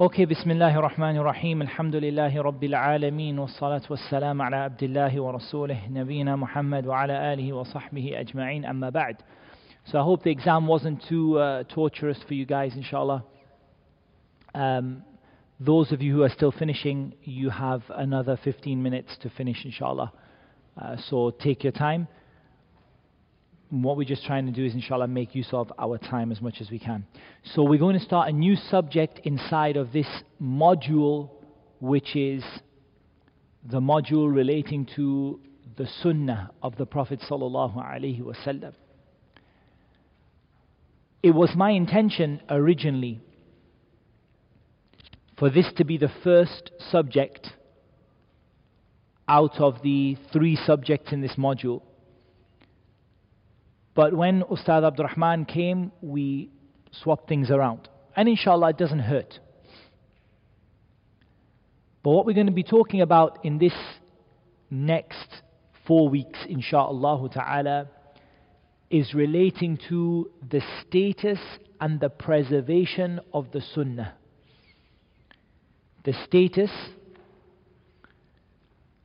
Okay, Bismillah ar-Rahman ar-Rahim, Alhamdulillahi Rabbil Alameen, wa salatu wa salam ala abdillahi wa rasulih, Nabina Muhammad wa ala alihi wa sahbihi ajma'in, amma ba'd. So I hope the exam wasn't too uh, torturous for you guys, inshallah. Um, those of you who are still finishing, you have another 15 minutes to finish, inshallah. Uh, so take your time. What we're just trying to do is, inshallah, make use of our time as much as we can. So we're going to start a new subject inside of this module, which is the module relating to the sunnah of the Prophet sallallahu alaihi wasallam. It was my intention originally for this to be the first subject out of the three subjects in this module. But when Ustad Abdurrahman came, we swapped things around. And inshallah, it doesn't hurt. But what we're going to be talking about in this next four weeks, inshallah ta'ala, is relating to the status and the preservation of the sunnah. The status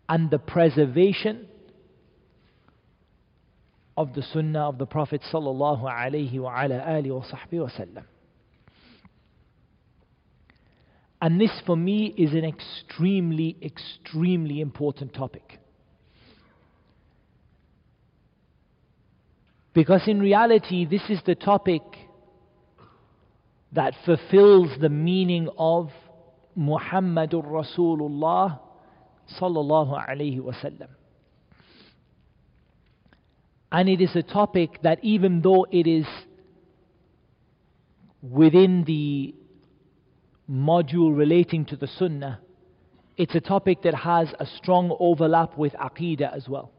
and the preservation of the sunnah of the Prophet sallallahu alaihi wa ala alihi wa sallam. And this for me is an extremely, extremely important topic. Because in reality, this is the topic that fulfills the meaning of Muhammadur Rasulullah sallallahu alayhi wasallam. And it is a topic that even though it is within the module relating to the Sunnah, it's a topic that has a strong overlap with Aqidah as well.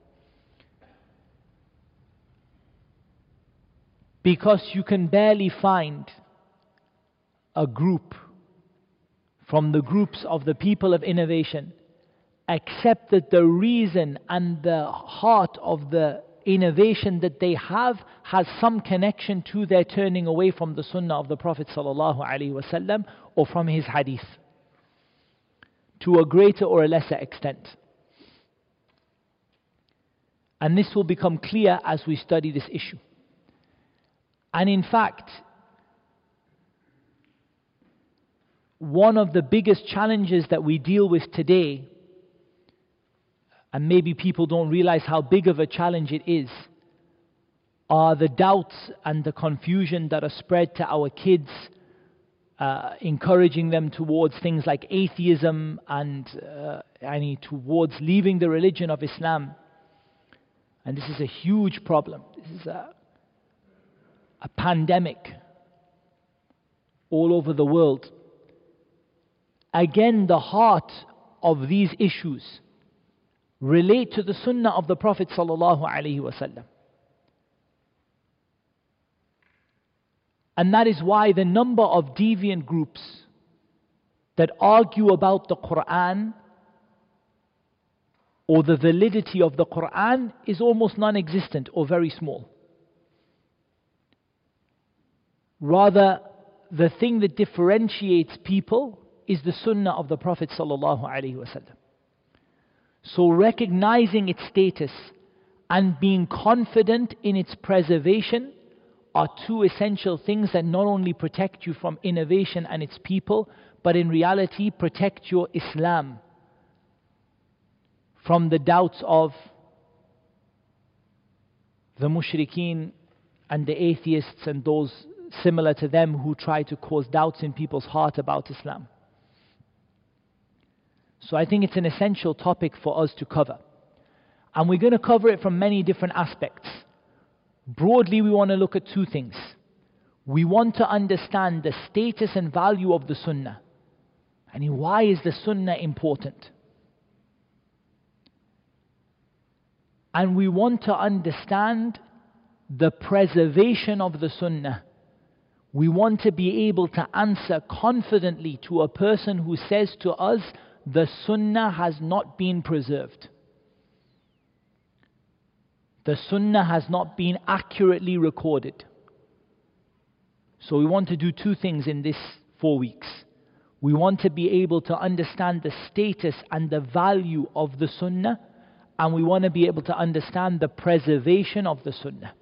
Because you can barely find a group from the groups of the people of innovation except that the reason and the heart of the innovation that they have has some connection to their turning away from the sunnah of the Prophet ﷺ or from his hadith to a greater or a lesser extent. And this will become clear as we study this issue. And in fact, one of the biggest challenges that we deal with today and maybe people don't realize how big of a challenge it is, are the doubts and the confusion that are spread to our kids, uh, encouraging them towards things like atheism and uh, towards leaving the religion of Islam. And this is a huge problem. This is a, a pandemic all over the world. Again, the heart of these issues relate to the sunnah of the Prophet sallallahu alaihi wasallam. And that is why the number of deviant groups that argue about the Quran or the validity of the Quran is almost non existent or very small. Rather, the thing that differentiates people is the sunnah of the Prophet sallallahu alaihi wasallam. So, recognizing its status and being confident in its preservation are two essential things that not only protect you from innovation and its people, but in reality protect your Islam from the doubts of the mushrikeen and the atheists and those similar to them who try to cause doubts in people's heart about Islam. So I think it's an essential topic for us to cover. And we're going to cover it from many different aspects. Broadly, we want to look at two things. We want to understand the status and value of the Sunnah. And why is the Sunnah important? And we want to understand the preservation of the Sunnah. We want to be able to answer confidently to a person who says to us, the Sunnah has not been preserved. The Sunnah has not been accurately recorded. So we want to do two things in this four weeks. We want to be able to understand the status and the value of the Sunnah, and we want to be able to understand the preservation of the Sunnah.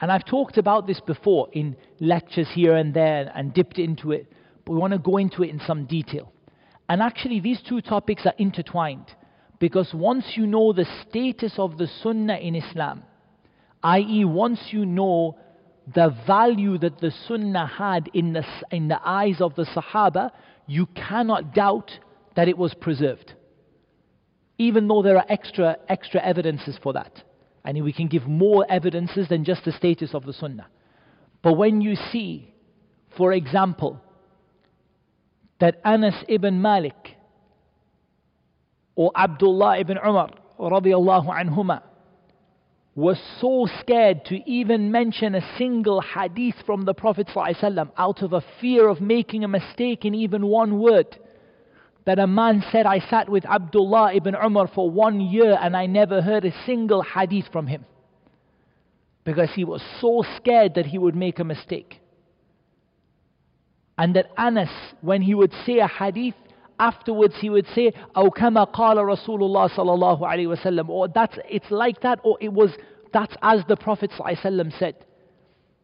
And I've talked about this before in lectures here and there and dipped into it, but we want to go into it in some detail. And actually, these two topics are intertwined because once you know the status of the Sunnah in Islam, i.e., once you know the value that the Sunnah had in the, in the eyes of the Sahaba, you cannot doubt that it was preserved. Even though there are extra, extra evidences for that. I And we can give more evidences than just the status of the Sunnah. But when you see, for example, that Anas ibn Malik or Abdullah ibn Umar radiallahu anhuma was so scared to even mention a single hadith from the Prophet ﷺ out of a fear of making a mistake in even one word. That a man said, I sat with Abdullah ibn Umar for one year and I never heard a single hadith from him. Because he was so scared that he would make a mistake. And that Anas, when he would say a hadith, afterwards he would say, "Oh, qala Rasulullah sallallahu alaihi wasallam," or that's it's like that, or it was that's as the Prophet sallallahu said.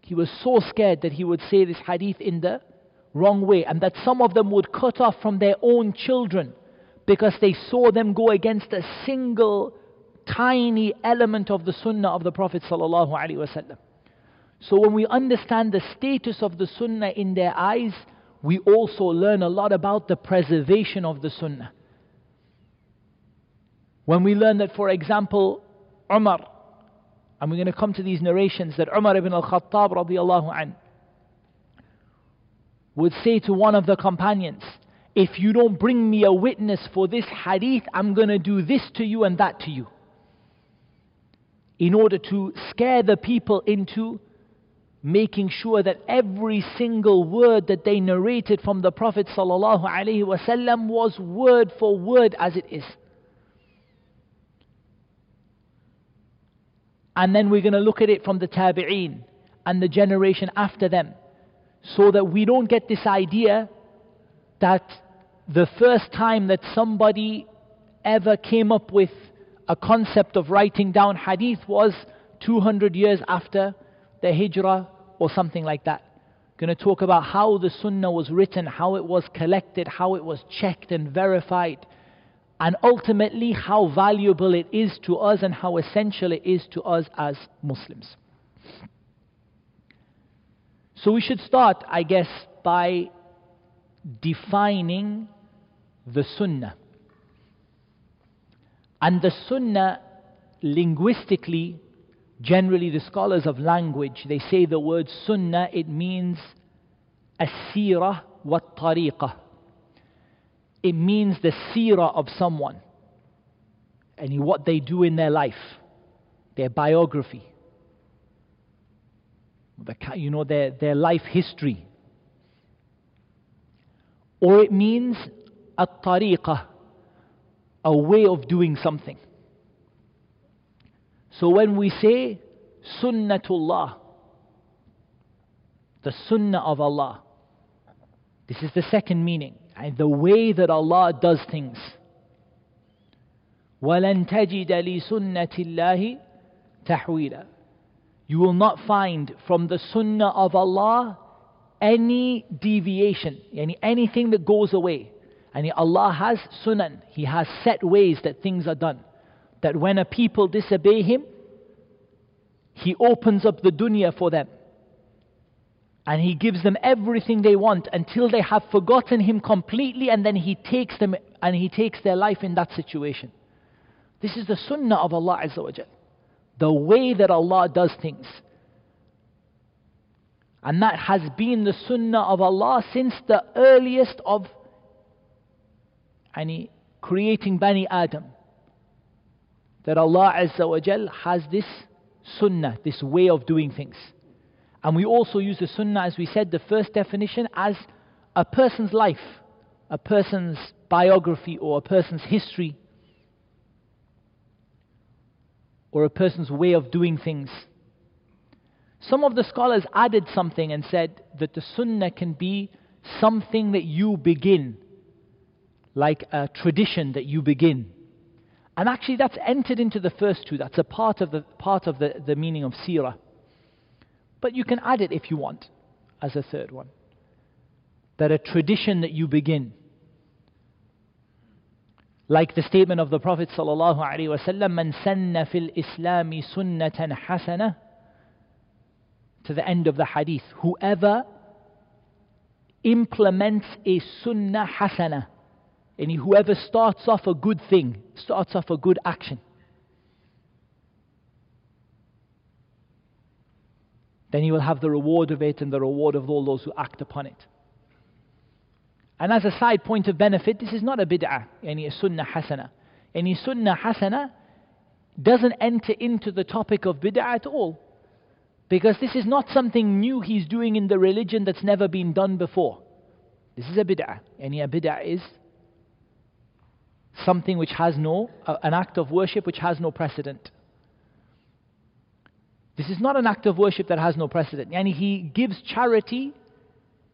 He was so scared that he would say this hadith in the wrong way, and that some of them would cut off from their own children because they saw them go against a single tiny element of the sunnah of the Prophet sallallahu alaihi wasallam. So when we understand the status of the sunnah in their eyes, we also learn a lot about the preservation of the Sunnah. When we learn that, for example, Umar, and we're going to come to these narrations, that Umar ibn al-Khattab would say to one of the companions, if you don't bring me a witness for this hadith, I'm going to do this to you and that to you. In order to scare the people into making sure that every single word that they narrated from the Prophet ﷺ was word for word as it is. And then we're going to look at it from the Tabi'een and the generation after them, so that we don't get this idea that the first time that somebody ever came up with a concept of writing down hadith was 200 years after the hijrah or something like that. Going to talk about how the sunnah was written, how it was collected, how it was checked and verified, and ultimately how valuable it is to us and how essential it is to us as Muslims. So we should start, I guess, by defining the sunnah. And the sunnah linguistically Generally, the scholars of language, they say the word sunnah, it means asira wa tariqah. It means the seerah of someone and what they do in their life, their biography, you know, their, their life history. Or it means a tariqah, a way of doing something. So when we say Sunnatullah, the Sunnah of Allah, this is the second meaning, and the way that Allah does things. وَلَن تَجِدَ لِسُنَّةِ اللَّهِ تَحْوِيلًا You will not find from the Sunnah of Allah any deviation, any, anything that goes away. And Allah has sunan, He has set ways that things are done that when a people disobey him, he opens up the dunya for them. And he gives them everything they want until they have forgotten him completely, and then he takes them and he takes their life in that situation. This is the sunnah of Allah Azza wa. The way that Allah does things. And that has been the sunnah of Allah since the earliest of any creating Bani Adam that Allah Azza wa Jal has this sunnah, this way of doing things. And we also use the sunnah, as we said, the first definition, as a person's life, a person's biography, or a person's history, or a person's way of doing things. Some of the scholars added something and said that the sunnah can be something that you begin, like a tradition that you begin. And actually, that's entered into the first two. That's a part of the, part of the, the meaning of seerah. But you can add it if you want as a third one. That a tradition that you begin. Like the statement of the Prophet sallallahu alaihi wasallam, "Man sanna fil Islami sunnatan hasana." To the end of the hadith, whoever implements a sunnah hasana, and whoever starts off a good thing, starts off a good action. Then he will have the reward of it and the reward of all those who act upon it. And as a side point of benefit, this is not a bid'ah, any sunnah hasana. Any sunnah hasana doesn't enter into the topic of bid'ah at all. Because this is not something new he's doing in the religion that's never been done before. This is a bid'ah. Any bid'ah is something which has no, uh, an act of worship which has no precedent. This is not an act of worship that has no precedent. And he gives charity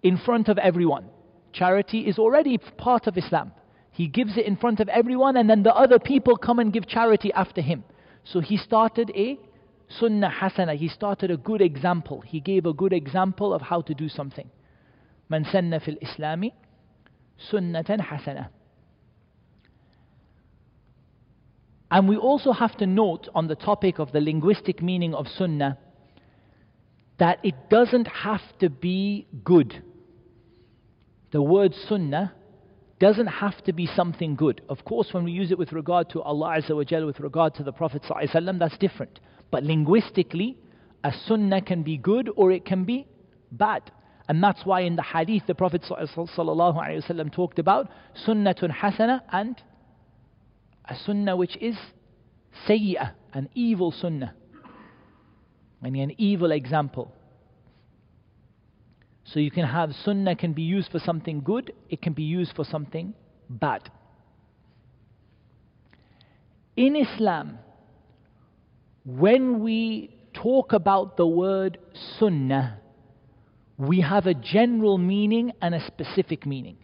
in front of everyone. Charity is already part of Islam. He gives it in front of everyone, and then the other people come and give charity after him. So he started a sunnah hasana. He started a good example. He gave a good example of how to do something. Man sanna fil islami sunnatan hasana. And we also have to note on the topic of the linguistic meaning of sunnah that it doesn't have to be good. The word sunnah doesn't have to be something good. Of course, when we use it with regard to Allah Azza wa Jal, with regard to the Prophet ﷺ, that's different. But linguistically, a sunnah can be good or it can be bad. And that's why in the hadith the Prophet ﷺ talked about sunnatun hasana and a sunnah which is sayyah, an evil sunnah, meaning an evil example. So you can have sunnah can be used for something good, it can be used for something bad. In Islam, when we talk about the word sunnah, we have a general meaning and a specific meaning.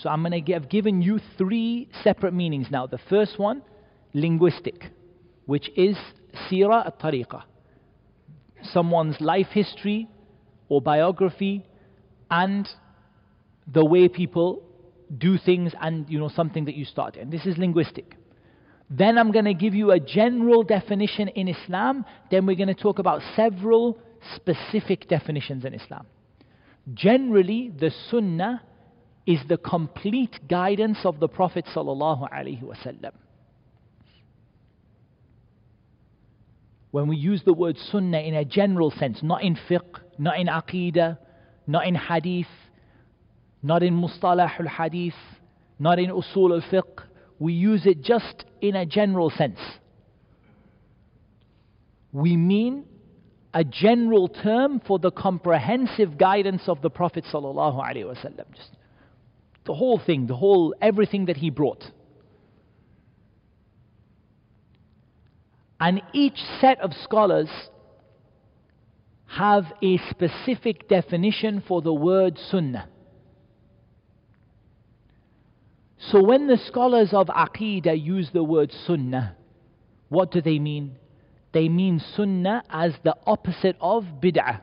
So I'm going to have given you three separate meanings now. The first one, linguistic, which is sira at-tariqa. Someone's life history or biography and the way people do things and you know something that you start and this is linguistic then i'm going to give you a general definition in islam then we're going to talk about several specific definitions in islam generally the sunnah is the complete guidance of the Prophet ﷺ. When we use the word sunnah in a general sense, not in fiqh, not in aqidah, not in hadith, not in mustalah al hadith, not in usul al fiqh, we use it just in a general sense. We mean a general term for the comprehensive guidance of the Prophet sallallahu alaihi wasallam. Just the whole thing, the whole, everything that he brought. And each set of scholars have a specific definition for the word sunnah. So when the scholars of Aqidah use the word sunnah, what do they mean? They mean sunnah as the opposite of bid'ah.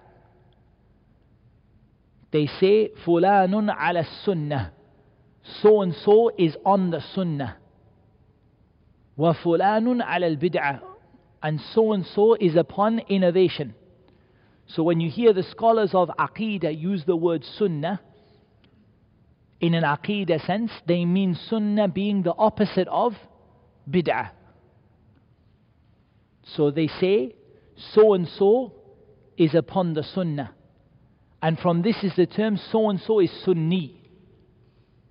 They say, fulanun ala sunnah so and so is on the sunnah. وَفُلَانٌ عَلَى الْبِدْعَةِ And so and so is upon innovation. So when you hear the scholars of Aqidah use the word sunnah, in an Aqidah sense, they mean sunnah being the opposite of bid'ah. So they say, so and so is upon the sunnah. And from this is the term so and so is sunni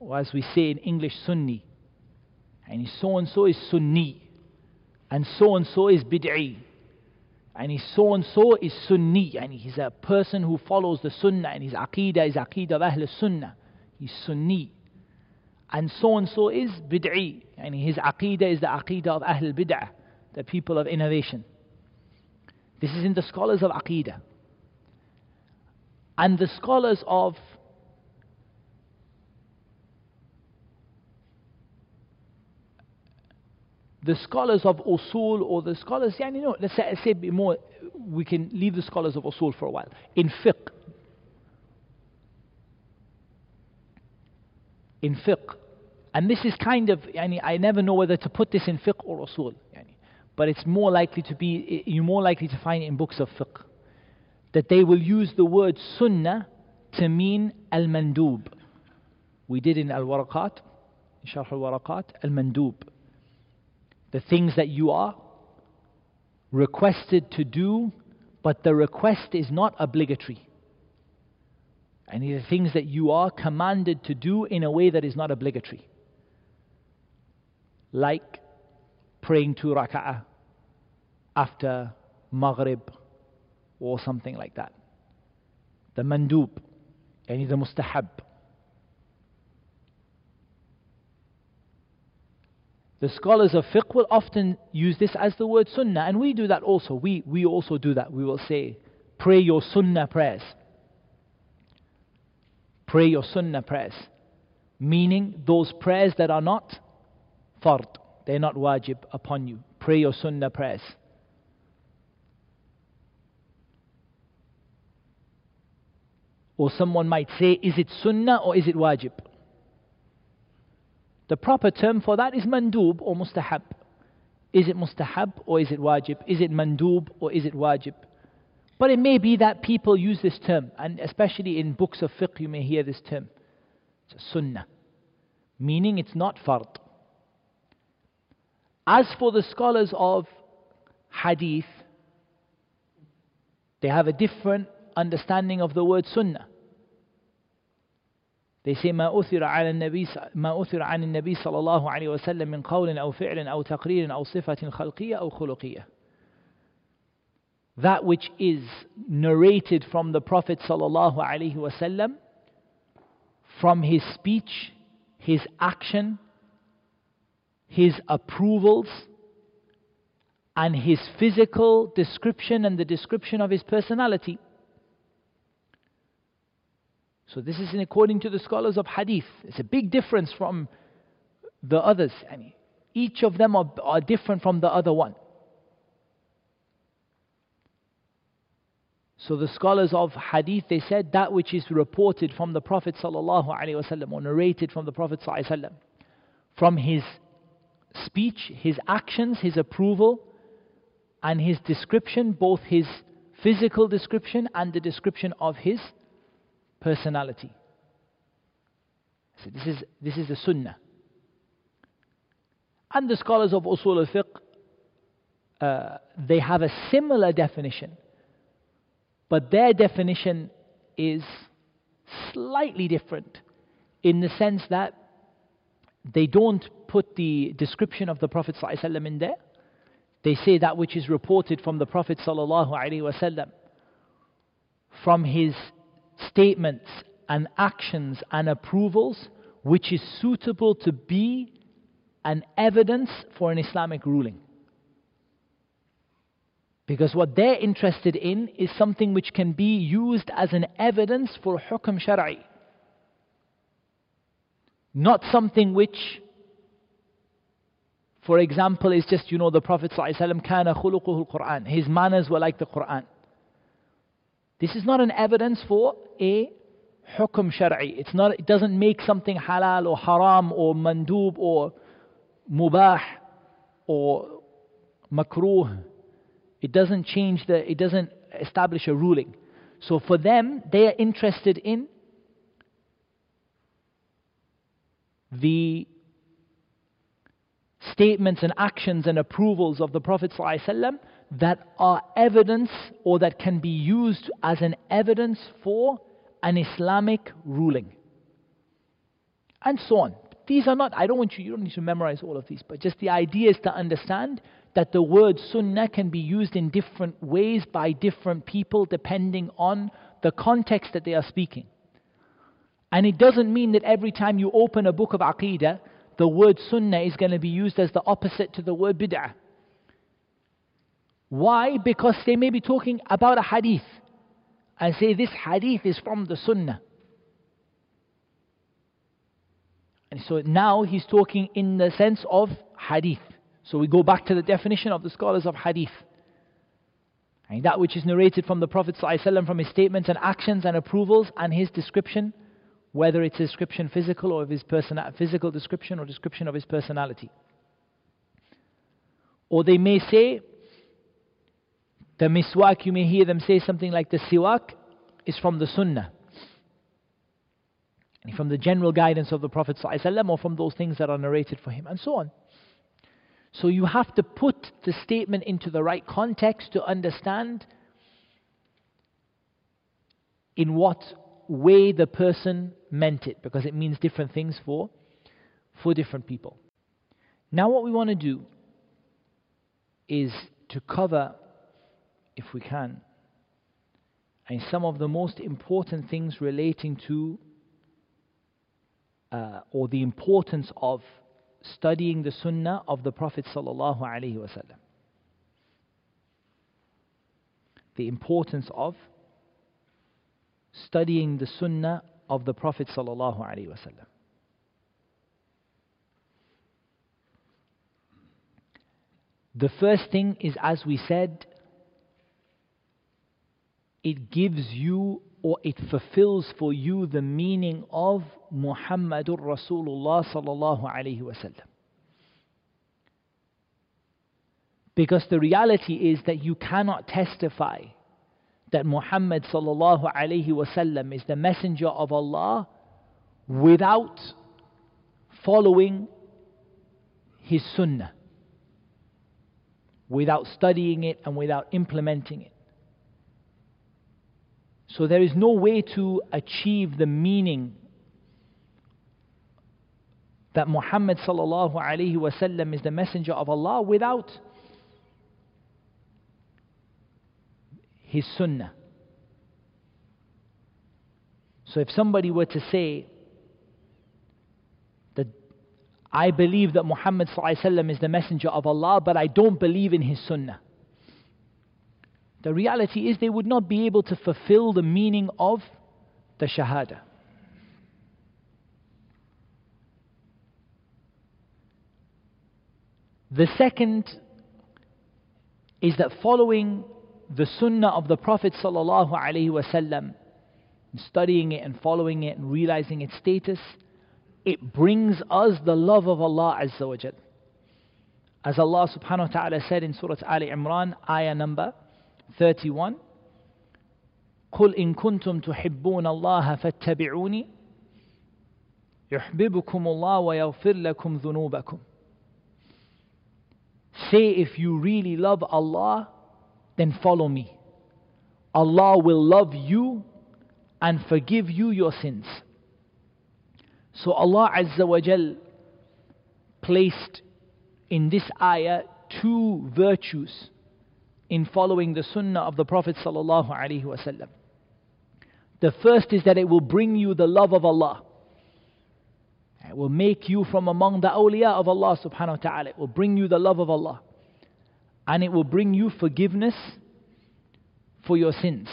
or as we say in English, Sunni. And so and so is Sunni. And so and so is Bid'i. And so and so is Sunni. And he's a person who follows the Sunnah. And his Aqidah is Aqidah of Ahl Sunnah. He's Sunni. And so and so is Bid'i. And his Aqidah is the Aqidah of Ahl Bid'ah, the people of innovation. This is in the scholars of Aqidah. And the scholars of the scholars of usul or the scholars, yeah, you know, let's say, more, we can leave the scholars of usul for a while. In fiqh, in fiqh, and this is kind of, yani, I never know whether to put this in fiqh or usul, yani, but it's more likely to be, you're more likely to find in books of fiqh, that they will use the word sunnah to mean al-mandub. We did in al-waraqat, in Sharh al-waraqat, al-mandub the things that you are requested to do, but the request is not obligatory. And the things that you are commanded to do in a way that is not obligatory. Like praying two rak'ah after Maghrib or something like that. The mandub, yani the mustahab. The scholars of fiqh will often use this as the word sunnah, and we do that also. We, we also do that. We will say, pray your sunnah prayers. Pray your sunnah prayers. Meaning those prayers that are not fard, they're not wajib upon you. Pray your sunnah prayers. Or someone might say, is it sunnah or is it wajib? The proper term for that is mandub or mustahab. Is it mustahab or is it wajib? Is it mandub or is it wajib? But it may be that people use this term, and especially in books of fiqh, you may hear this term. It's a sunnah, meaning it's not fard. As for the scholars of hadith, they have a different understanding of the word sunnah. They say ما أثر على النبي ما أثر عن النبي صلى الله عليه وسلم من قول أو فعل أو تقرير أو صفة خلقية أو خلقية. That which is narrated from the Prophet صلى الله عليه وسلم from his speech, his action, his approvals, and his physical description and the description of his personality. So this is in according to the scholars of hadith. It's a big difference from the others. I mean, each of them are, are different from the other one. So the scholars of hadith they said that which is reported from the Prophet sallallahu alaihi wasallam or narrated from the Prophet sallallahu alaihi wasallam from his speech, his actions, his approval, and his description, both his physical description and the description of his personality. So this is, this is the sunnah. And the scholars of usul al-fiqh, uh, they have a similar definition, but their definition is slightly different in the sense that they don't put the description of the Prophet ﷺ in there. They say that which is reported from the Prophet ﷺ from his statements and actions and approvals which is suitable to be an evidence for an Islamic ruling. Because what they're interested in is something which can be used as an evidence for hukm shari. Not something which, for example, is just, you know, the Prophet ﷺ, kana khuluquhu al-Quran. His manners were like the Quran. This is not an evidence for a hukm shar'i. It's not, it doesn't make something halal or haram or mandub or mubah or makruh. It doesn't change the, it doesn't establish a ruling. So for them, they are interested in the statements and actions and approvals of the Prophet ﷺ that are evidence or that can be used as an evidence for an Islamic ruling. And so on. These are not, I don't want you, you don't need to memorize all of these, but just the idea is to understand that the word sunnah can be used in different ways by different people depending on the context that they are speaking. And it doesn't mean that every time you open a book of aqidah, the word sunnah is going to be used as the opposite to the word bid'ah. Why? Because they may be talking about a hadith and say this hadith is from the sunnah. And so now he's talking in the sense of hadith. So we go back to the definition of the scholars of hadith. And that which is narrated from the Prophet ﷺ from his statements and actions and approvals and his description, whether it's a description physical or of his person, physical description or description of his personality. Or they may say, the miswak, you may hear them say something like the siwak is from the sunnah. And from the general guidance of the Prophet ﷺ or from those things that are narrated for him and so on. So you have to put the statement into the right context to understand in what way the person meant it because it means different things for for different people. Now what we want to do is to cover if we can and some of the most important things relating to uh, or the importance of studying the sunnah of the Prophet sallallahu alaihi wasallam. The importance of studying the sunnah of the Prophet sallallahu alaihi wasallam. The first thing is, as we said, it gives you or it fulfills for you the meaning of Muhammadur Rasulullah sallallahu alaihi wasallam. Because the reality is that you cannot testify that Muhammad sallallahu alaihi wasallam is the messenger of Allah without following his sunnah, without studying it and without implementing it. So there is no way to achieve the meaning that Muhammad sallallahu alaihi wasallam is the messenger of Allah without his sunnah. So if somebody were to say that I believe that Muhammad sallallahu alaihi wasallam is the messenger of Allah, but I don't believe in his sunnah. The reality is they would not be able to fulfill the meaning of the Shahada. The second is that following the sunnah of the Prophet wasallam, studying it and following it and realizing its status, it brings us the love of Allah Azza wa. As Allah subhanahu wa ta'ala said in Surah Ali Imran, ayah number 31 قل إن كنتم تحبون الله فاتبعوني يحببكم الله ويغفر لكم ذنوبكم Say if you really love Allah then follow me Allah will love you and forgive you your sins So Allah Azza wa Jal placed in this ayah two virtues in following the sunnah of the Prophet sallallahu alaihi wasallam. The first is that it will bring you the love of Allah. It will make you from among the awliya of Allah subhanahu wa ta'ala. It will bring you the love of Allah. And it will bring you forgiveness for your sins.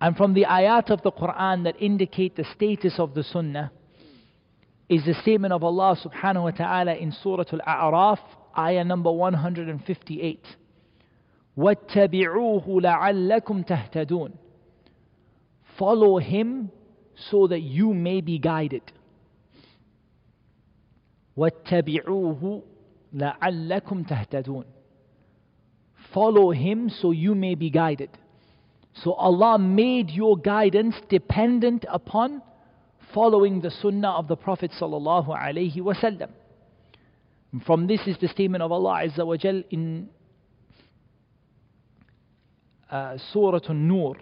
And from the ayat of the Quran that indicate the status of the sunnah is the statement of Allah subhanahu wa ta'ala in Surah Al-A'raf ayah number 158 واتبعوه لعلكم تهتدون follow him so that you may be guided واتبعوه لعلكم تهتدون follow him so you may be guided so Allah made your guidance dependent upon following the sunnah of the Prophet sallallahu alaihi wasallam from this is the statement of Allah Azza wa Jal in uh, Surah An-Nur,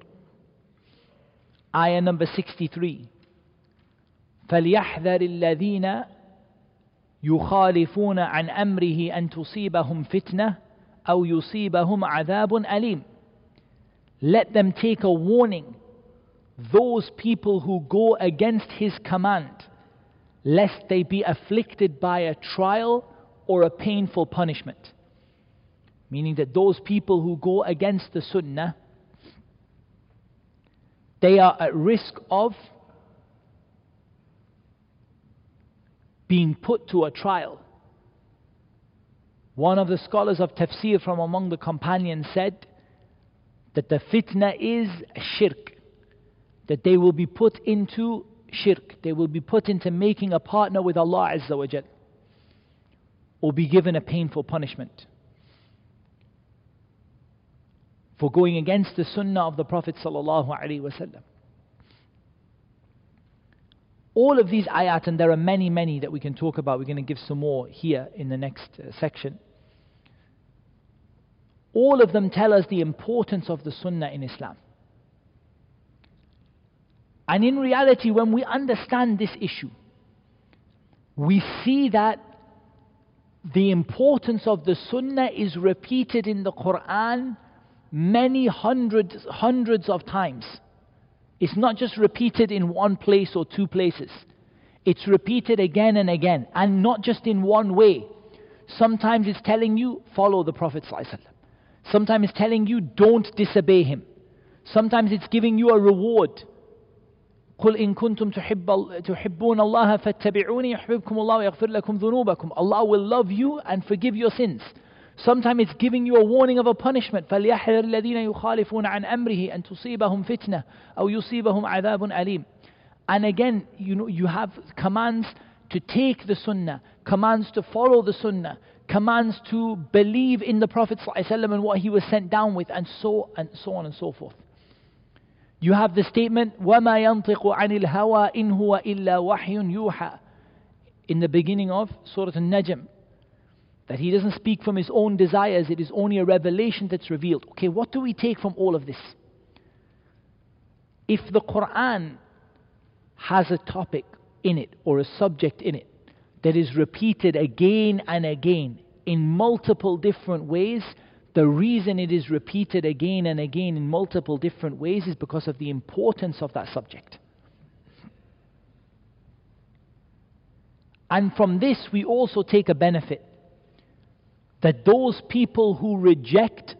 ayah number 63. فليحذر الذين يخالفون عن أمره أن تصيبهم فتنة أو يصيبهم عذاب أليم. Let them take a warning, those people who go against his command, lest they be afflicted by a trial or a painful punishment. Meaning that those people who go against the Sunnah, they are at risk of being put to a trial. One of the scholars of tafsir from among the companions said that the fitna is shirk, that they will be put into shirk, they will be put into making a partner with Allah Azza wa Jal, or be given a painful punishment for going against the sunnah of the Prophet sallallahu. All of these ayat, and there are many, many that we can talk about. We're going to give some more here in the next uh, section. All of them tell us the importance of the sunnah in Islam. And in reality, when we understand this issue, we see that the importance of the sunnah is repeated in the Quran many hundreds, hundreds of times. It's not just repeated in one place or two places. It's repeated again and again, and not just in one way. Sometimes it's telling you, follow the Prophet. Sometimes it's telling you, don't disobey him. Sometimes it's giving you a reward. قل إن كنتم تحبون الله فاتبعوني يحببكم الله ويغفر لكم ذنوبكم Allah will love you and forgive your sins. Sometimes it's giving you a warning of a punishment. فَلْيَحْذَرِ الَّذِينَ يُخَالِفُونَ عَنْ أَمْرِهِ أَن تُصِيبَهُمْ فِتْنَةٌ أَوْ يُصِيبَهُمْ عَذَابٌ أَلِيمٌ And again, you know, you have commands to take the sunnah, commands to follow the sunnah, commands to believe in the Prophet ﷺ and what he was sent down with, and so and so on and so forth. You have the statement, وَمَا يَنطِقُ عَنِ الْهَوَىٰ إِنْ هُوَ إِلَّا وَحْيٌ يُوحَىٰ In the beginning of Surah An-Najm that he doesn't speak from his own desires, it is only a revelation that's revealed. Okay, what do we take from all of this? If the Quran has a topic in it or a subject in it that is repeated again and again in multiple different ways, the reason it is repeated again and again in multiple different ways is because of the importance of that subject. And from this, we also take a benefit that those people who reject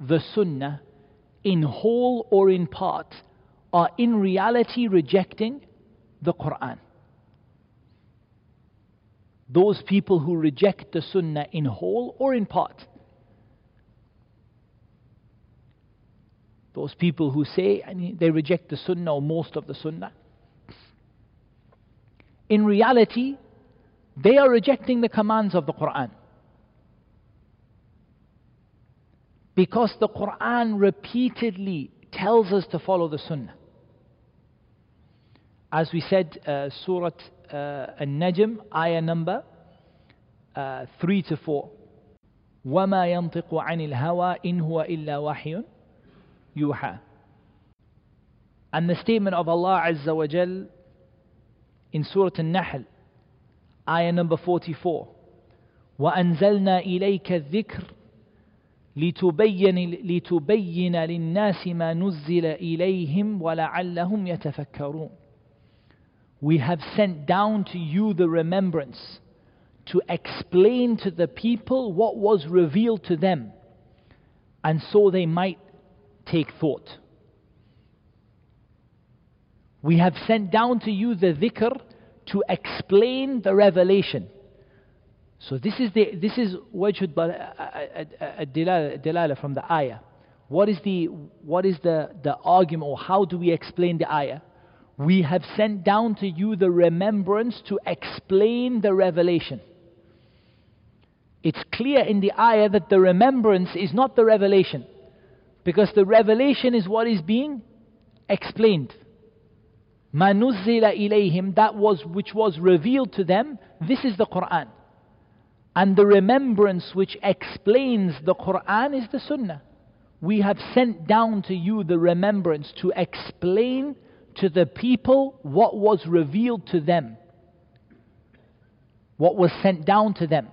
the Sunnah in whole or in part are in reality rejecting the Quran. Those people who reject the Sunnah in whole or in part. Those people who say they reject the Sunnah or most of the Sunnah. In reality, they are rejecting the commands of the Quran. Because the Quran repeatedly tells us to follow the Sunnah. As we said, uh, Surah uh, An-Najm, ayah number uh, 3 to 4. وما ينطق عن الهوى إن هو إلا وحي يوحى And the statement of Allah Azza wa Jal in Surah An-Nahl, ayah number 44. وأنزلنا إليك الذكر لتبين, لتبين للناس ما نزل إليهم ولعلهم يتفكرون We have sent down to you the remembrance to explain to the people what was revealed to them and so they might take thought. We have sent down to you the dhikr to explain the revelation so this is the this is wajh uh, uh, uh, dalala from the ayah. What is the what is the, the argument or how do we explain the ayah? We have sent down to you the remembrance to explain the revelation. It's clear in the ayah that the remembrance is not the revelation. Because the revelation is what is being explained. Manuzila ilayhim, that was which was revealed to them, this is the Quran. And the remembrance which explains the Quran is the Sunnah. We have sent down to you the remembrance to explain to the people what was revealed to them, what was sent down to them,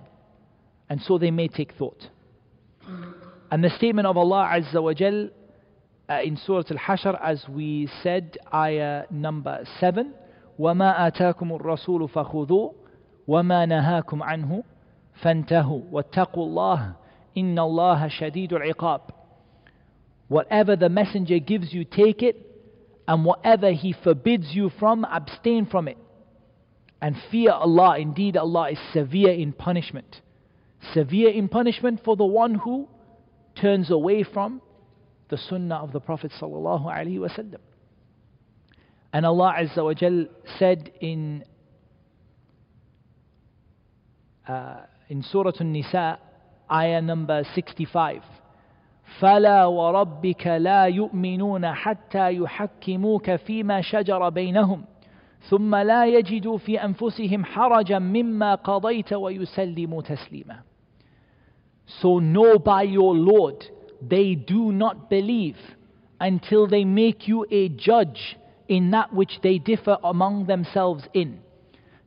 and so they may take thought. And the statement of Allah Azza wa Jal uh, in Surah Al-Hashr, as we said, ayah number 7, وَمَا آتَاكُمُ الرَّسُولُ فَخُذُوا وَمَا نَهَاكُمْ عَنْهُ فانتهوا واتقوا الله إن الله شديد العقاب Whatever the messenger gives you, take it, and whatever he forbids you from, abstain from it. And fear Allah. Indeed, Allah is severe in punishment. Severe in punishment for the one who turns away from the sunnah of the Prophet sallallahu alaihi wasallam. And Allah Azza wa Jal said in uh, in Surah An-Nisa, ayah number 65. فلا وربك لا يؤمنون حتى يحكموك فيما شجر بينهم ثم لا يجدوا في أنفسهم حرجا مما قضيت ويسلموا تسليما so know by your Lord they do not believe until they make you a judge in that which they differ among themselves in.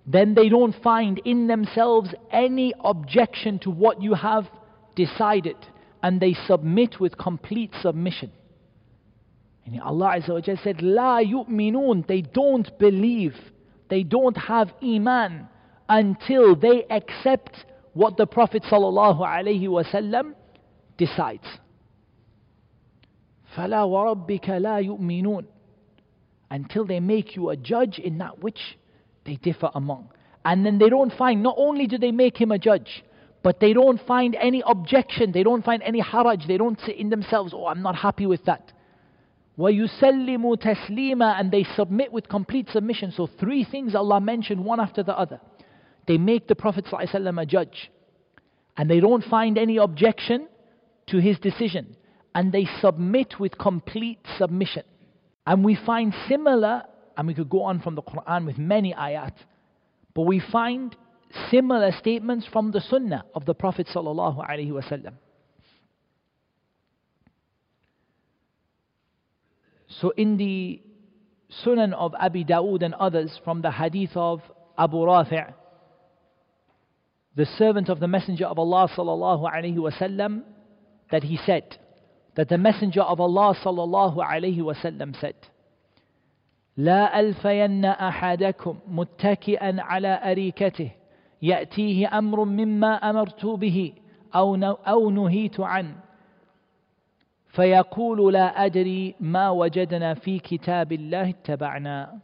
Then they don't find in themselves any objection to what you have decided and they submit with complete submission. And Allah Azza said, La yu'minun, they don't believe, they don't have iman until they accept what the Prophet sallallahu alaihi wasallam decides. فَلَا وَرَبِّكَ لَا يُؤْمِنُونَ Until they make you a judge in that which they differ among. And then they don't find, not only do they make him a judge, but they don't find any objection, they don't find any haraj, they don't say in themselves, oh, I'm not happy with that. وَيُسَلِّمُ تَسْلِيمًا And they submit with complete submission. So three things Allah mentioned one after the other. They make the Prophet ﷺ a judge. And they don't find any objection to his decision. And they submit with complete submission. And we find similar, and we could go on from the Quran with many ayat, but we find similar statements from the Sunnah of the Prophet wasallam. So in the Sunan of Abi Dawood and others from the hadith of Abu Rafi' the servant of the Messenger of Allah sallallahu alaihi wasallam that he said that the Messenger of Allah sallallahu alaihi wasallam said لا ألفين أحدكم متكئا على أريكته يأتيه أمر مما أمرت به أو أو نهيت عنه فيقول لا أدري ما وجدنا في كتاب الله اتبعنا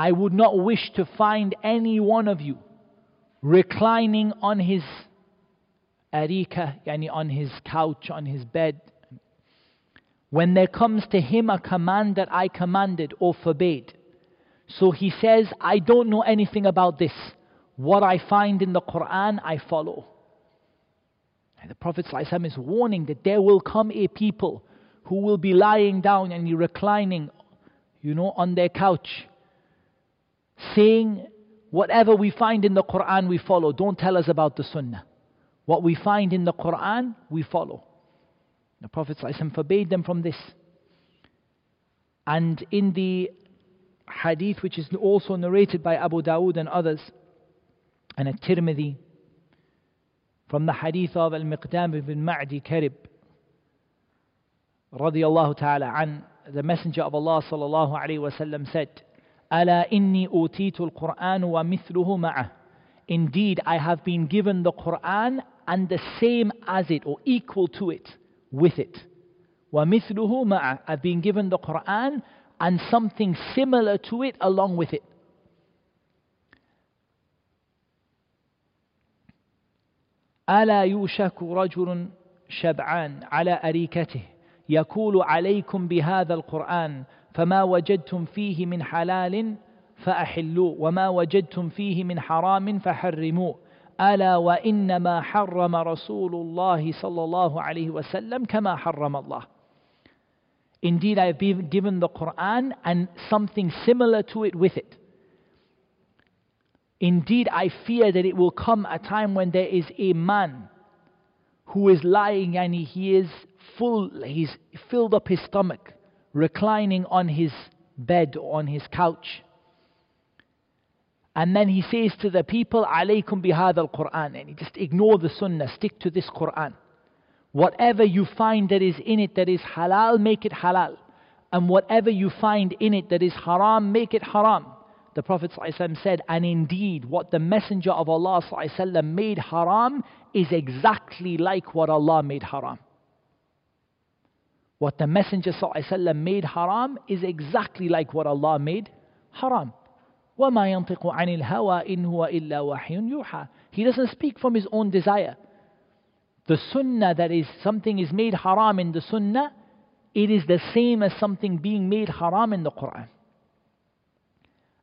I would not wish to find any one of you reclining on his arika, yani on his couch, on his bed, when there comes to him a command that I commanded or forbade. So he says, I don't know anything about this. What I find in the Quran, I follow. And the Prophet ﷺ is warning that there will come a people who will be lying down and reclining, you know, on their couch saying, whatever we find in the Quran, we follow. Don't tell us about the Sunnah. What we find in the Quran, we follow. The Prophet ﷺ forbade them from this. And in the hadith, which is also narrated by Abu Dawood and others, and at Tirmidhi, from the hadith of Al-Miqdam ibn Ma'di Karib, radiallahu ta'ala an, the Messenger of Allah sallallahu said, ألا إني أوتيت القرآن ومثله معه Indeed, I have been given the Quran and the same as it or equal to it with it. ومثله معه I've been given the Quran and something similar to it along with it. ألا يوشك رجل شبعان على أريكته يقول عليكم بهذا القرآن فما وجدتم فيه من حلال فأحلوا وما وجدتم فيه من حرام فحرموا ألا وإنما حرم رسول الله صلى الله عليه وسلم كما حرم الله Indeed, I have been given the Quran and something similar to it with it. Indeed, I fear that it will come a time when there is a man who is lying and he is full, he's filled up his stomach reclining on his bed or on his couch. And then he says to the people, alaykum bihad al-Quran. And he just ignore the sunnah, stick to this Quran. Whatever you find that is in it that is halal, make it halal. And whatever you find in it that is haram, make it haram. The Prophet ﷺ said, and indeed, what the Messenger of Allah ﷺ made haram is exactly like what Allah made haram. What the Messenger ﷺ made haram is exactly like what Allah made haram. وَمَا يَنطِقُ عَنِ الْهَوَىٰ إِنْ هُوَ إِلَّا وَحْيٌ يُوحَىٰ He doesn't speak from his own desire. The sunnah that is something is made haram in the sunnah, it is the same as something being made haram in the Quran.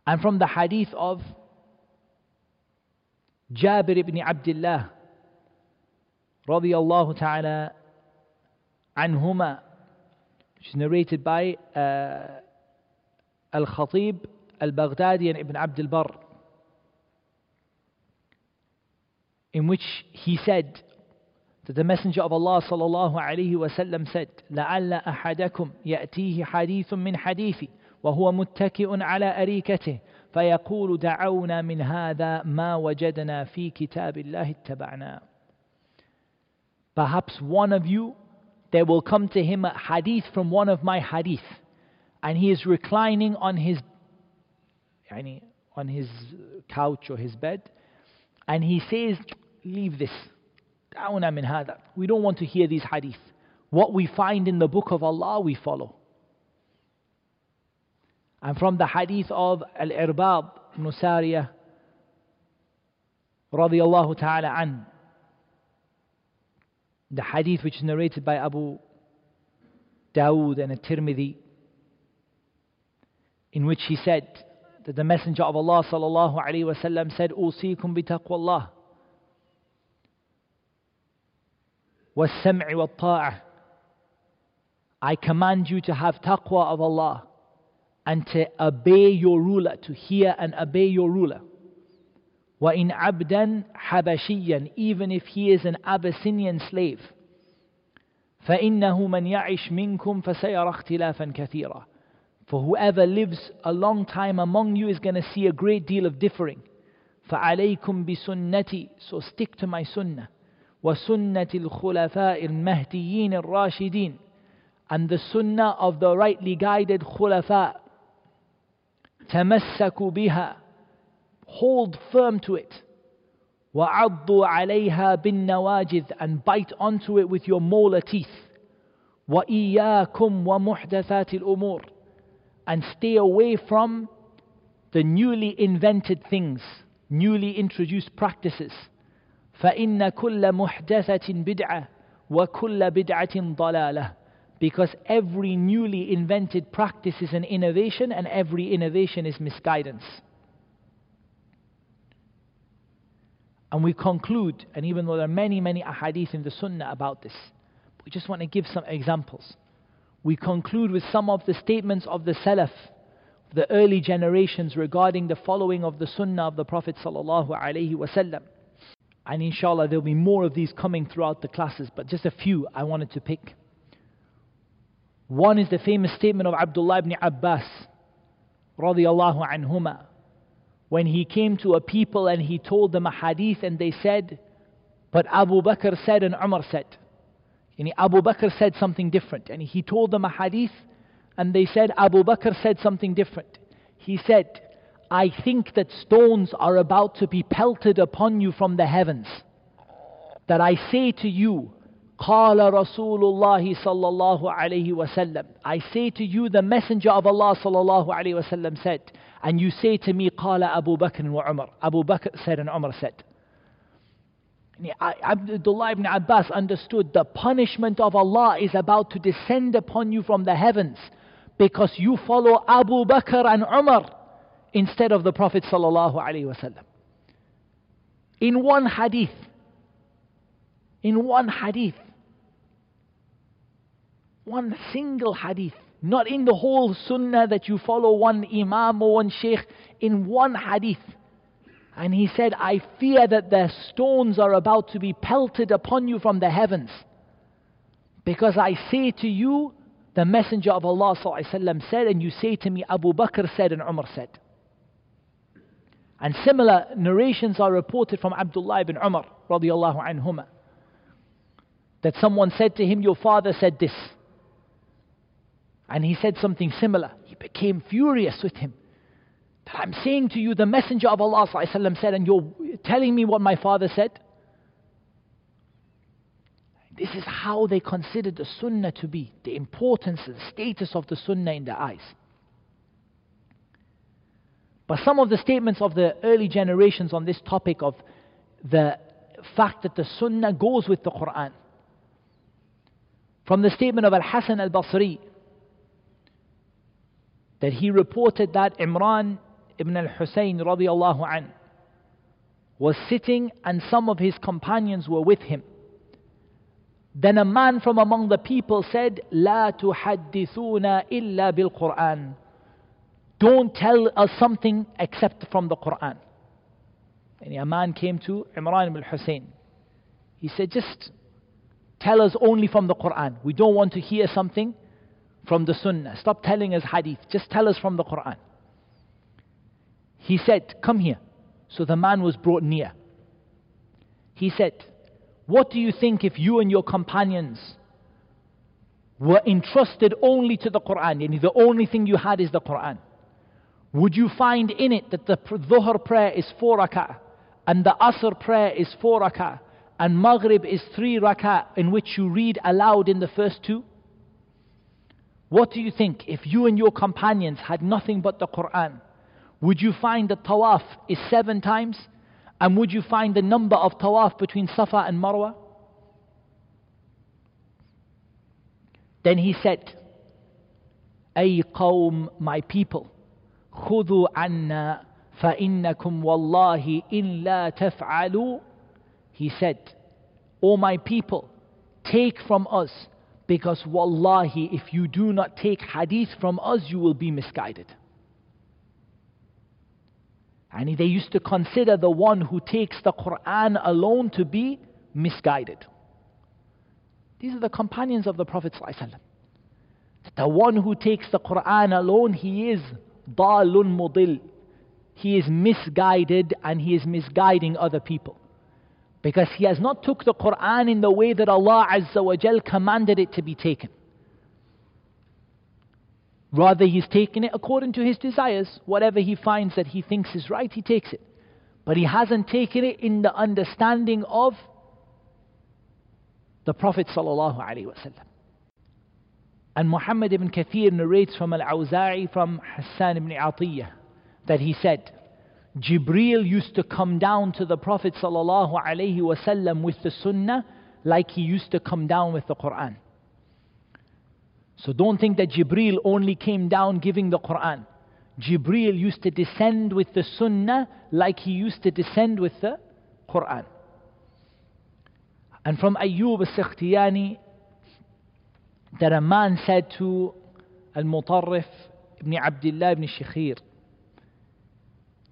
And from the hadith of Jabir ibn Abdullah radiallahu ta'ala anhuma, which is narrated by uh, Al-Khatib Al-Baghdadi and Ibn Abdul Barr, in which he said that the Messenger of Allah sallallahu alayhi wasallam said, لَعَلَّ أَحَدَكُمْ يَأْتِيهِ حَدِيثٌ مِّنْ حَدِيثِ وهو متكئ على أريكته فيقول دعونا من هذا ما وجدنا في كتاب الله اتبعنا Perhaps one of you, there will come to him a hadith from one of my hadith, and he is reclining on his, on his couch or his bed, and he says, "Leave this. We don't want to hear these hadith. What we find in the book of Allah, we follow." And from the hadith of Al Irbad ibn رضي الله تعالى anhu, the hadith which is narrated by Abu Dawood and At-Tirmidhi, in which he said that the Messenger of Allah sallallahu alaihi wasallam said, "Usikum bi taqwallah was-sam'i wat-ta'ah." I command you to have taqwa of Allah and to obey your ruler, to hear and obey your ruler. وَإِنْ عَبْدًا حَبَشِيًّا Even if he is an Abyssinian slave. فَإِنَّهُ مَنْ يَعِشْ مِنْكُمْ فَسَيَرَى اخْتِلَافًا كَثِيرًا For whoever lives a long time among you is going to see a great deal of differing. فَعَلَيْكُمْ بِسُنَّتِي So stick to my sunnah. وَسُنَّةِ الْخُلَفَاءِ الْمَهْدِيِّينَ الرَّاشِدِينَ And the sunnah of the rightly guided khulafa, تمسكوا بها hold firm to it وعضوا عليها بالنواجذ and bite onto it with your molar teeth وإياكم ومحدثات الأمور and stay away from the newly invented things newly introduced practices فإن كل محدثة بدعة وكل بدعة ضلالة because every newly invented practice is an innovation and every innovation is misguidance. And we conclude, and even though there are many, many ahadith in the sunnah about this, we just want to give some examples. We conclude with some of the statements of the Salaf, the early generations regarding the following of the sunnah of the Prophet sallallahu alaihi wasallam. And inshallah there'll be more of these coming throughout the classes, but just a few I wanted to pick. One is the famous statement of Abdullah ibn Abbas radiallahu anhuma when he came to a people and he told them a hadith and they said, but Abu Bakr said and Umar said. Abu Bakr said something different. And he told them a hadith and they said, Abu Bakr said something different. He said, I think that stones are about to be pelted upon you from the heavens. That I say to you, قال رسول الله صلى الله عليه وسلم I say to you the messenger of Allah صلى الله عليه وسلم said and you say to me قال أبو بكر وعمر Abu Bakr said and Umar said Abdullah ibn Abbas understood the punishment of Allah is about to descend upon you from the heavens because you follow Abu Bakr and Umar instead of the Prophet sallallahu alaihi wasallam. In one hadith, in one hadith, one single hadith, not in the whole sunnah that you follow one imam or one sheikh, in one hadith. And he said, I fear that the stones are about to be pelted upon you from the heavens. Because I say to you, the Messenger of Allah ﷺ said, and you say to me, Abu Bakr said and Umar said. And similar narrations are reported from Abdullah ibn Umar radiallahu anhuma. That someone said to him, Your father said this. And he said something similar. He became furious with him. That I'm saying to you, the Messenger of Allah said, and you're telling me what my father said? This is how they considered the Sunnah to be, the importance and status of the Sunnah in their eyes. But some of the statements of the early generations on this topic of the fact that the Sunnah goes with the Quran. From the statement of Al Hasan al Basri, that he reported that Imran ibn al Hussein radiallahu an was sitting and some of his companions were with him. Then a man from among the people said, لا تحدثونا إلا بالقرآن. Don't tell us something except from the Quran. And a man came to Imran ibn Hussein. He said, just tell us only from the Quran. We don't want to hear something from the Sunnah. Stop telling us hadith. Just tell us from the Quran. He said, Come here. So the man was brought near. He said, What do you think if you and your companions were entrusted only to the Quran? And the only thing you had is the Quran. Would you find in it that the Dhuhr prayer is four rak'ah, and the Asr prayer is four rak'ah, and Maghrib is three rak'ah in which you read aloud in the first two? What do you think if you and your companions had nothing but the Quran? Would you find the tawaf is seven times? And would you find the number of tawaf between Safa and Marwa? Then he said, Ay qawm, my people, خذوا عنا فإنكم والله إن لا تفعلوا He said, O my people, take from us because wallahi, if you do not take hadith from us, you will be misguided. And they used to consider the one who takes the Quran alone to be misguided. These are the companions of the Prophet. The one who takes the Quran alone, he is dalun mudil. He is misguided and he is misguiding other people. Because he has not took the Quran in the way that Allah Azza wa Jal commanded it to be taken. Rather, he's taken it according to his desires. Whatever he finds that he thinks is right, he takes it. But he hasn't taken it in the understanding of the Prophet sallallahu alaihi wasallam. And Muhammad ibn Kathir narrates from Al-Awza'i from Hassan ibn Atiyah that he said, Jibreel used to come down to the Prophet ﷺ with the Sunnah like he used to come down with the Quran. So don't think that Jibreel only came down giving the Quran. Jibreel used to descend with the Sunnah like he used to descend with the Quran. And from Ayyub al-Sikhtiyani that a man said to Al-Mutarrif ibn Abdullah ibn Shikhir,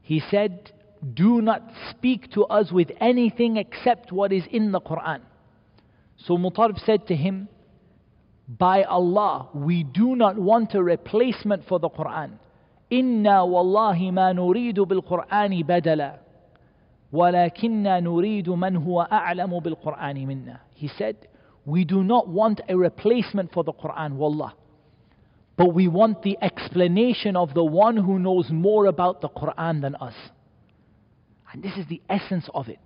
he said, Do not speak to us with anything except what is in the Quran. So Mutarib said to him, By Allah, we do not want a replacement for the Quran. Inna wallahi ma nuridu bil Qur'ani badala. ولكننا نريد من هو أعلم بالقرآن منا. He said, we do not want a replacement for the Quran, wallah. But we want the explanation of the one who knows more about the Quran than us. And this is the essence of it.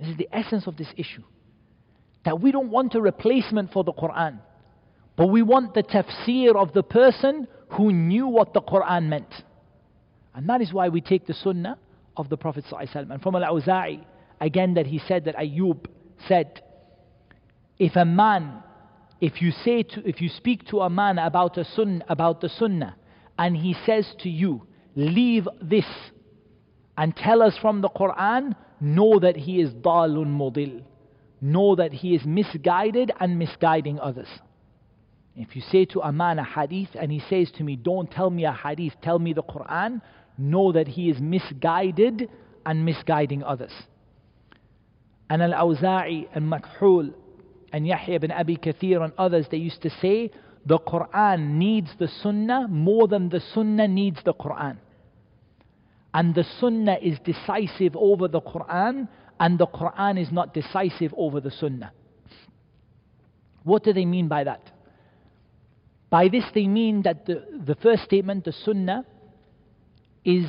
This is the essence of this issue. That we don't want a replacement for the Quran, but we want the tafsir of the person who knew what the Quran meant. And that is why we take the sunnah of the Prophet. ﷺ. And from Al Awza'i, again, that he said that Ayub said, If a man if you say to, if you speak to a man about a sun, about the sunnah, and he says to you, leave this and tell us from the Quran, know that he is dalun mudil. Know that he is misguided and misguiding others. If you say to a man a hadith and he says to me, Don't tell me a hadith, tell me the Quran, know that he is misguided and misguiding others. And Al Awza'i and Makhul and Yahya ibn Abi Kathir and others, they used to say, the Quran needs the Sunnah more than the Sunnah needs the Quran. And the Sunnah is decisive over the Quran, and the Quran is not decisive over the Sunnah. What do they mean by that? By this, they mean that the, the first statement, the Sunnah, is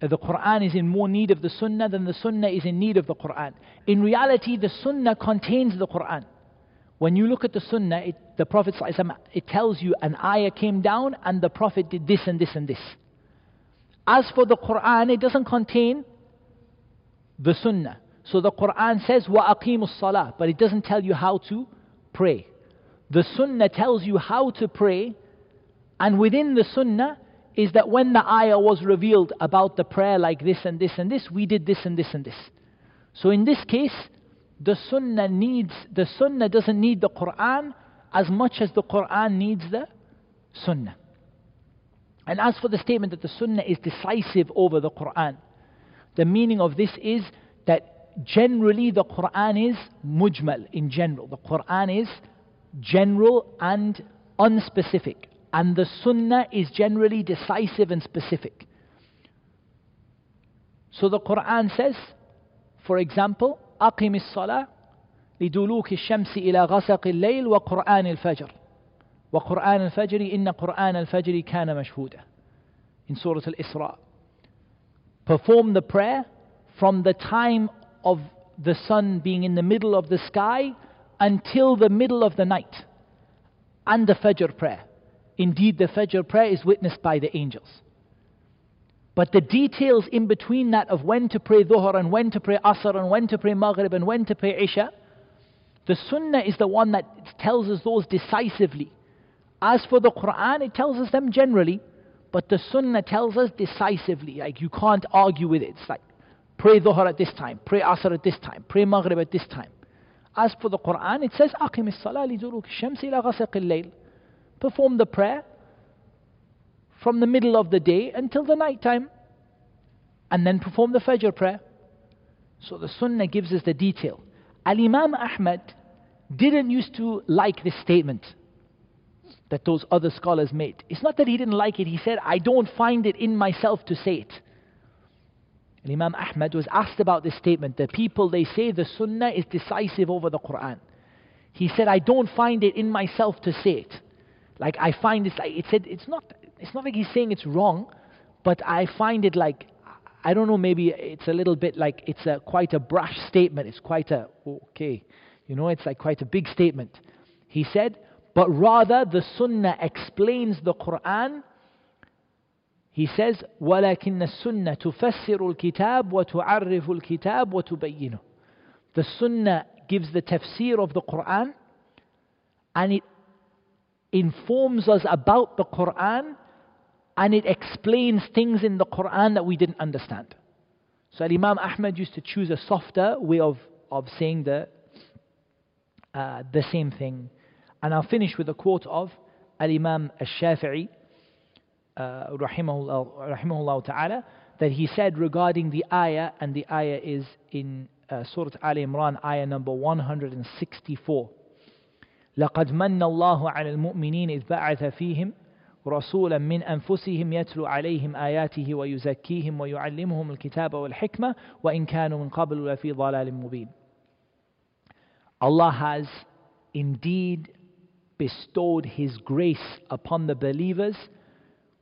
the Quran is in more need of the Sunnah than the Sunnah is in need of the Quran. In reality, the Sunnah contains the Quran. When you look at the Sunnah, it, the Prophet it tells you an ayah came down and the Prophet did this and this and this. As for the Quran, it doesn't contain the Sunnah. So the Quran says wa aqimus salah, but it doesn't tell you how to pray. The Sunnah tells you how to pray, and within the Sunnah is that when the ayah was revealed about the prayer like this and this and this, we did this and this and this. So in this case, the Sunnah needs, the Sunnah doesn't need the Quran as much as the Quran needs the Sunnah. And as for the statement that the Sunnah is decisive over the Quran, the meaning of this is that generally the Quran is mujmal in general. The Quran is general and unspecific. And the Sunnah is generally decisive and specific. So the Quran says, for example, أقم الصلاة لدلوك الشمس إلى غسق الليل وقرآن الفجر وقرآن الفجر إن قرآن الفجر كان مشهودا in Surah Al-Isra perform the prayer from the time of the sun being in the middle of the sky until the middle of the night and the Fajr prayer indeed the Fajr prayer is witnessed by the angels but the details in between that of when to pray Dhuhr and when to pray Asr and when to pray Maghrib and when to pray Isha, the Sunnah is the one that tells us those decisively. As for the Quran, it tells us them generally, but the Sunnah tells us decisively. Like you can't argue with it. It's like pray Dhuhr at this time, pray Asr at this time, pray Maghrib at this time. As for the Quran, it says, أقم الصلاة لدلوك الشمس إلى غسق الليل. Perform the prayer from the middle of the day until the night time and then perform the Fajr prayer. So the Sunnah gives us the detail. Al Imam Ahmad didn't used to like this statement that those other scholars made. It's not that he didn't like it, he said, I don't find it in myself to say it. And Imam Ahmad was asked about this statement. The people, they say the Sunnah is decisive over the Quran. He said, I don't find it in myself to say it. Like I find this, like, it said, it's not, it's not like he's saying it's wrong, but I find it like, I don't know, maybe it's a little bit like it's a, quite a brash statement. It's quite a, okay, you know, it's like quite a big statement. He said, but rather the Sunnah explains the Quran. He says, ولكن السنة تفسر الكتاب وتعرف الكتاب وتبينه. The Sunnah gives the tafsir of the Quran and it informs us about the Quran and it explains things in the Quran that we didn't understand. So Imam Ahmad used to choose a softer way of, of saying the, uh, the same thing. And I'll finish with a quote of Al Imam Al Shafi'i, uh, rahimahullah, rahimahullah ta'ala, that he said regarding the ayah, and the ayah is in uh, Surah Al Imran, ayah number 164. لقد من الله على المؤمنين إذ بعث فيهم رسولا من أنفسهم يتلو عليهم آياته ويزكيهم ويعلمهم الكتاب والحكمة وإن كانوا من قبل لفي ضلال مبين Allah has indeed bestowed His grace upon the believers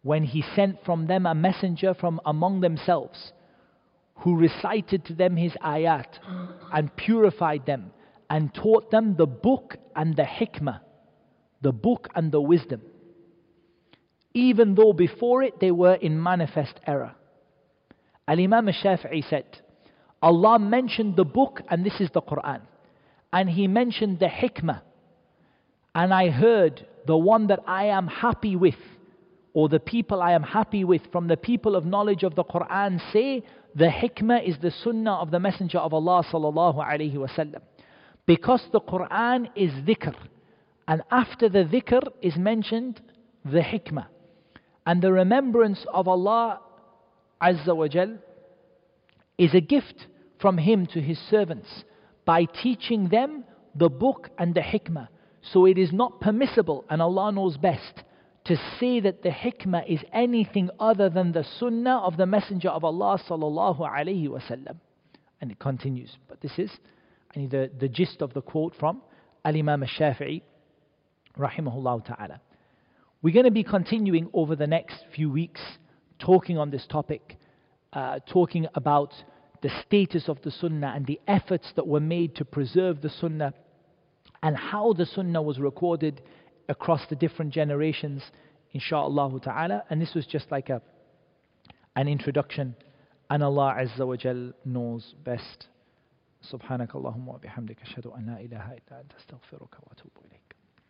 when He sent from them a messenger from among themselves who recited to them His ayat and purified them and taught them the book and the hikmah, the book and the wisdom even though before it they were in manifest error. Al Imam Shafi'i said, Allah mentioned the book, and this is the Quran, and He mentioned the hikmah, and I heard the one that I am happy with, or the people I am happy with from the people of knowledge of the Quran say, the hikmah is the sunnah of the Messenger of Allah sallallahu alaihi wasallam. Because the Quran is dhikr, and after the dhikr is mentioned the hikmah. And the remembrance of Allah Azza wa Jal is a gift from Him to His servants by teaching them the book and the hikmah. So it is not permissible, and Allah knows best, to say that the hikmah is anything other than the sunnah of the Messenger of Allah sallallahu alaihi wasallam. And it continues. But this is the, the gist of the quote from Al Imam Shafi'i, rahimahullah ta'ala. We're going to be continuing over the next few weeks talking on this topic, uh, talking about the status of the Sunnah and the efforts that were made to preserve the Sunnah and how the Sunnah was recorded across the different generations, inshaAllah ta'ala. And this was just like a, an introduction, and Allah Azza wa Jal knows best. سبحانك اللهم وبحمدك أشهد أن لا إله إلا أنت أستغفرك وأتوب إليك